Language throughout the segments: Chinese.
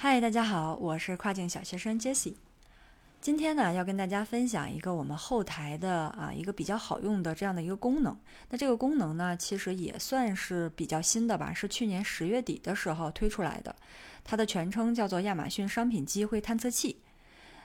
嗨，大家好，我是跨境小学生 Jesse。今天呢，要跟大家分享一个我们后台的啊一个比较好用的这样的一个功能。那这个功能呢，其实也算是比较新的吧，是去年十月底的时候推出来的。它的全称叫做亚马逊商品机会探测器。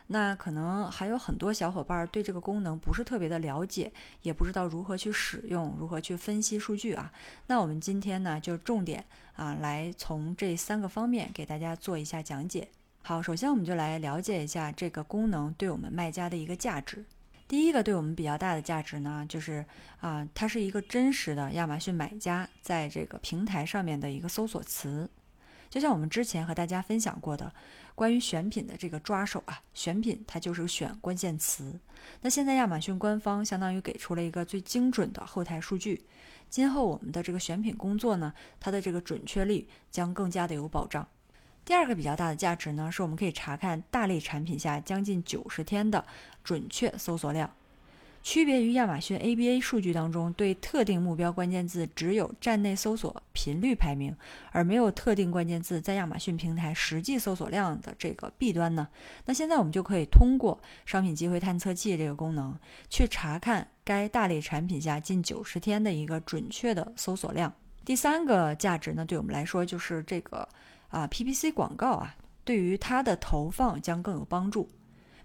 那可能还有很多小伙伴对这个功能不是特别的了解，也不知道如何去使用，如何去分析数据啊。那我们今天呢，就重点啊来从这三个方面给大家做一下讲解。好，首先我们就来了解一下这个功能对我们卖家的一个价值。第一个对我们比较大的价值呢，就是啊，它是一个真实的亚马逊买家在这个平台上面的一个搜索词。就像我们之前和大家分享过的，关于选品的这个抓手啊，选品它就是选关键词。那现在亚马逊官方相当于给出了一个最精准的后台数据，今后我们的这个选品工作呢，它的这个准确率将更加的有保障。第二个比较大的价值呢，是我们可以查看大类产品下将近九十天的准确搜索量。区别于亚马逊 ABA 数据当中对特定目标关键字只有站内搜索频率排名，而没有特定关键字在亚马逊平台实际搜索量的这个弊端呢？那现在我们就可以通过商品机会探测器这个功能去查看该大类产品下近九十天的一个准确的搜索量。第三个价值呢，对我们来说就是这个啊 PPC 广告啊，对于它的投放将更有帮助。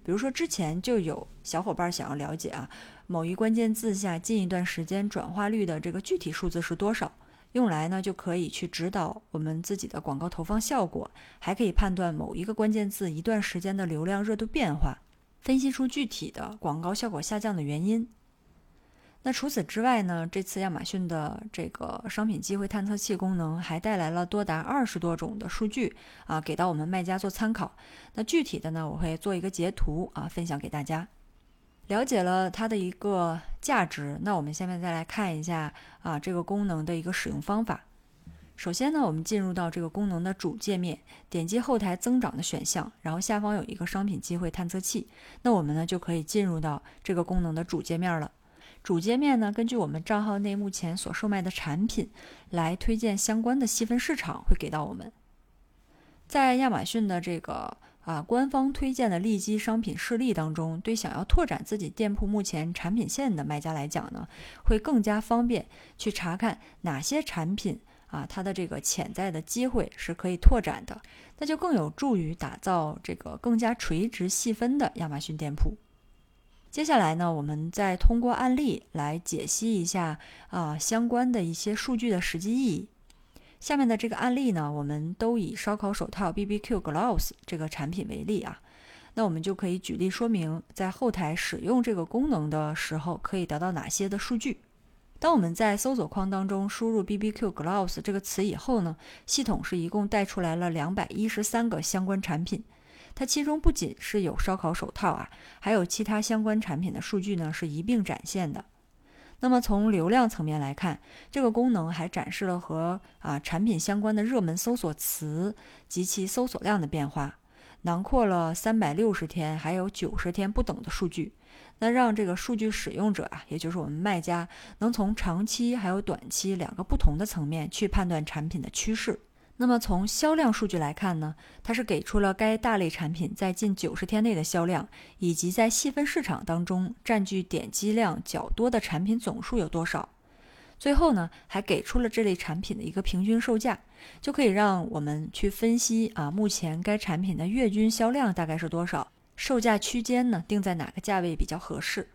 比如说，之前就有小伙伴想要了解啊，某一关键字下近一段时间转化率的这个具体数字是多少，用来呢就可以去指导我们自己的广告投放效果，还可以判断某一个关键字一段时间的流量热度变化，分析出具体的广告效果下降的原因。那除此之外呢？这次亚马逊的这个商品机会探测器功能还带来了多达二十多种的数据啊，给到我们卖家做参考。那具体的呢，我会做一个截图啊，分享给大家。了解了它的一个价值，那我们下面再来看一下啊，这个功能的一个使用方法。首先呢，我们进入到这个功能的主界面，点击后台增长的选项，然后下方有一个商品机会探测器，那我们呢就可以进入到这个功能的主界面了。主界面呢，根据我们账号内目前所售卖的产品来推荐相关的细分市场，会给到我们。在亚马逊的这个啊官方推荐的利基商品示例当中，对想要拓展自己店铺目前产品线的卖家来讲呢，会更加方便去查看哪些产品啊它的这个潜在的机会是可以拓展的，那就更有助于打造这个更加垂直细分的亚马逊店铺。接下来呢，我们再通过案例来解析一下啊相关的一些数据的实际意义。下面的这个案例呢，我们都以烧烤手套 BBQ Gloves 这个产品为例啊，那我们就可以举例说明，在后台使用这个功能的时候可以得到哪些的数据。当我们在搜索框当中输入 BBQ Gloves 这个词以后呢，系统是一共带出来了两百一十三个相关产品。它其中不仅是有烧烤手套啊，还有其他相关产品的数据呢，是一并展现的。那么从流量层面来看，这个功能还展示了和啊产品相关的热门搜索词及其搜索量的变化，囊括了三百六十天还有九十天不等的数据。那让这个数据使用者啊，也就是我们卖家，能从长期还有短期两个不同的层面去判断产品的趋势。那么从销量数据来看呢，它是给出了该大类产品在近九十天内的销量，以及在细分市场当中占据点击量较多的产品总数有多少。最后呢，还给出了这类产品的一个平均售价，就可以让我们去分析啊，目前该产品的月均销量大概是多少，售价区间呢定在哪个价位比较合适。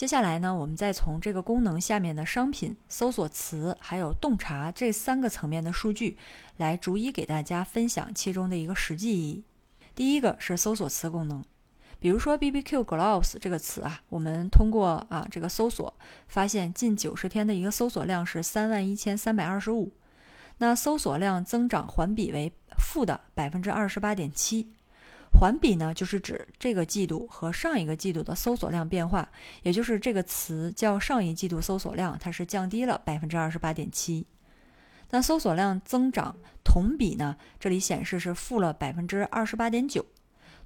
接下来呢，我们再从这个功能下面的商品、搜索词还有洞察这三个层面的数据，来逐一给大家分享其中的一个实际意义。第一个是搜索词功能，比如说 BBQ Gloves 这个词啊，我们通过啊这个搜索，发现近九十天的一个搜索量是三万一千三百二十五，那搜索量增长环比为负的百分之二十八点七。环比呢，就是指这个季度和上一个季度的搜索量变化，也就是这个词较上一季度搜索量它是降低了百分之二十八点七。那搜索量增长同比呢，这里显示是负了百分之二十八点九。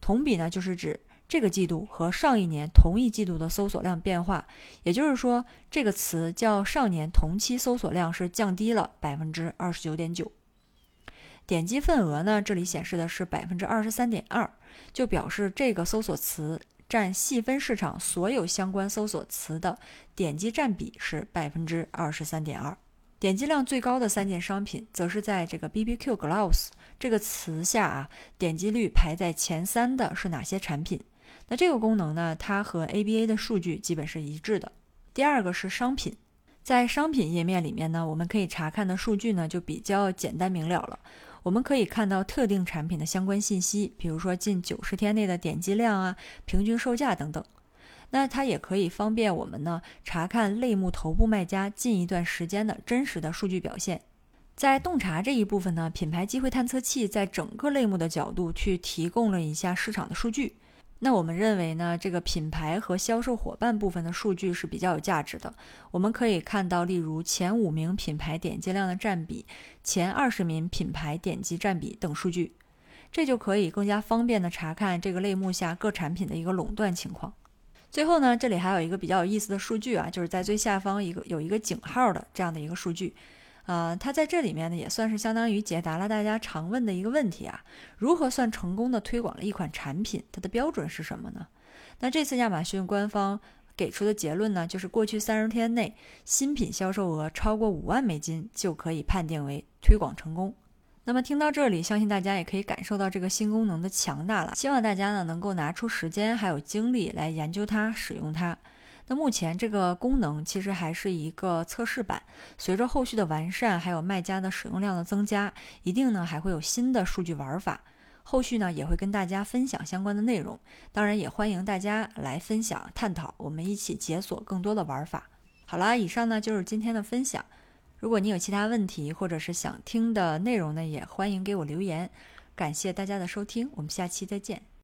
同比呢，就是指这个季度和上一年同一季度的搜索量变化，也就是说这个词较上年同期搜索量是降低了百分之二十九点九。点击份额呢，这里显示的是百分之二十三点二，就表示这个搜索词占细分市场所有相关搜索词的点击占比是百分之二十三点二。点击量最高的三件商品，则是在这个 BBQ Gloves 这个词下啊，点击率排在前三的是哪些产品？那这个功能呢，它和 ABA 的数据基本是一致的。第二个是商品，在商品页面里面呢，我们可以查看的数据呢就比较简单明了了。我们可以看到特定产品的相关信息，比如说近九十天内的点击量啊、平均售价等等。那它也可以方便我们呢查看类目头部卖家近一段时间的真实的数据表现。在洞察这一部分呢，品牌机会探测器在整个类目的角度去提供了一下市场的数据。那我们认为呢，这个品牌和销售伙伴部分的数据是比较有价值的。我们可以看到，例如前五名品牌点击量的占比、前二十名品牌点击占比等数据，这就可以更加方便的查看这个类目下各产品的一个垄断情况。最后呢，这里还有一个比较有意思的数据啊，就是在最下方一个有一个井号的这样的一个数据，呃，它在这里面呢也算是相当于解答了大家常问的一个问题啊，如何算成功的推广了一款产品？它的标准是什么呢？那这次亚马逊官方给出的结论呢，就是过去三十天内新品销售额超过五万美金就可以判定为推广成功。那么听到这里，相信大家也可以感受到这个新功能的强大了。希望大家呢能够拿出时间还有精力来研究它、使用它。那目前这个功能其实还是一个测试版，随着后续的完善，还有卖家的使用量的增加，一定呢还会有新的数据玩法。后续呢也会跟大家分享相关的内容，当然也欢迎大家来分享探讨，我们一起解锁更多的玩法。好啦，以上呢就是今天的分享。如果你有其他问题，或者是想听的内容呢，也欢迎给我留言。感谢大家的收听，我们下期再见。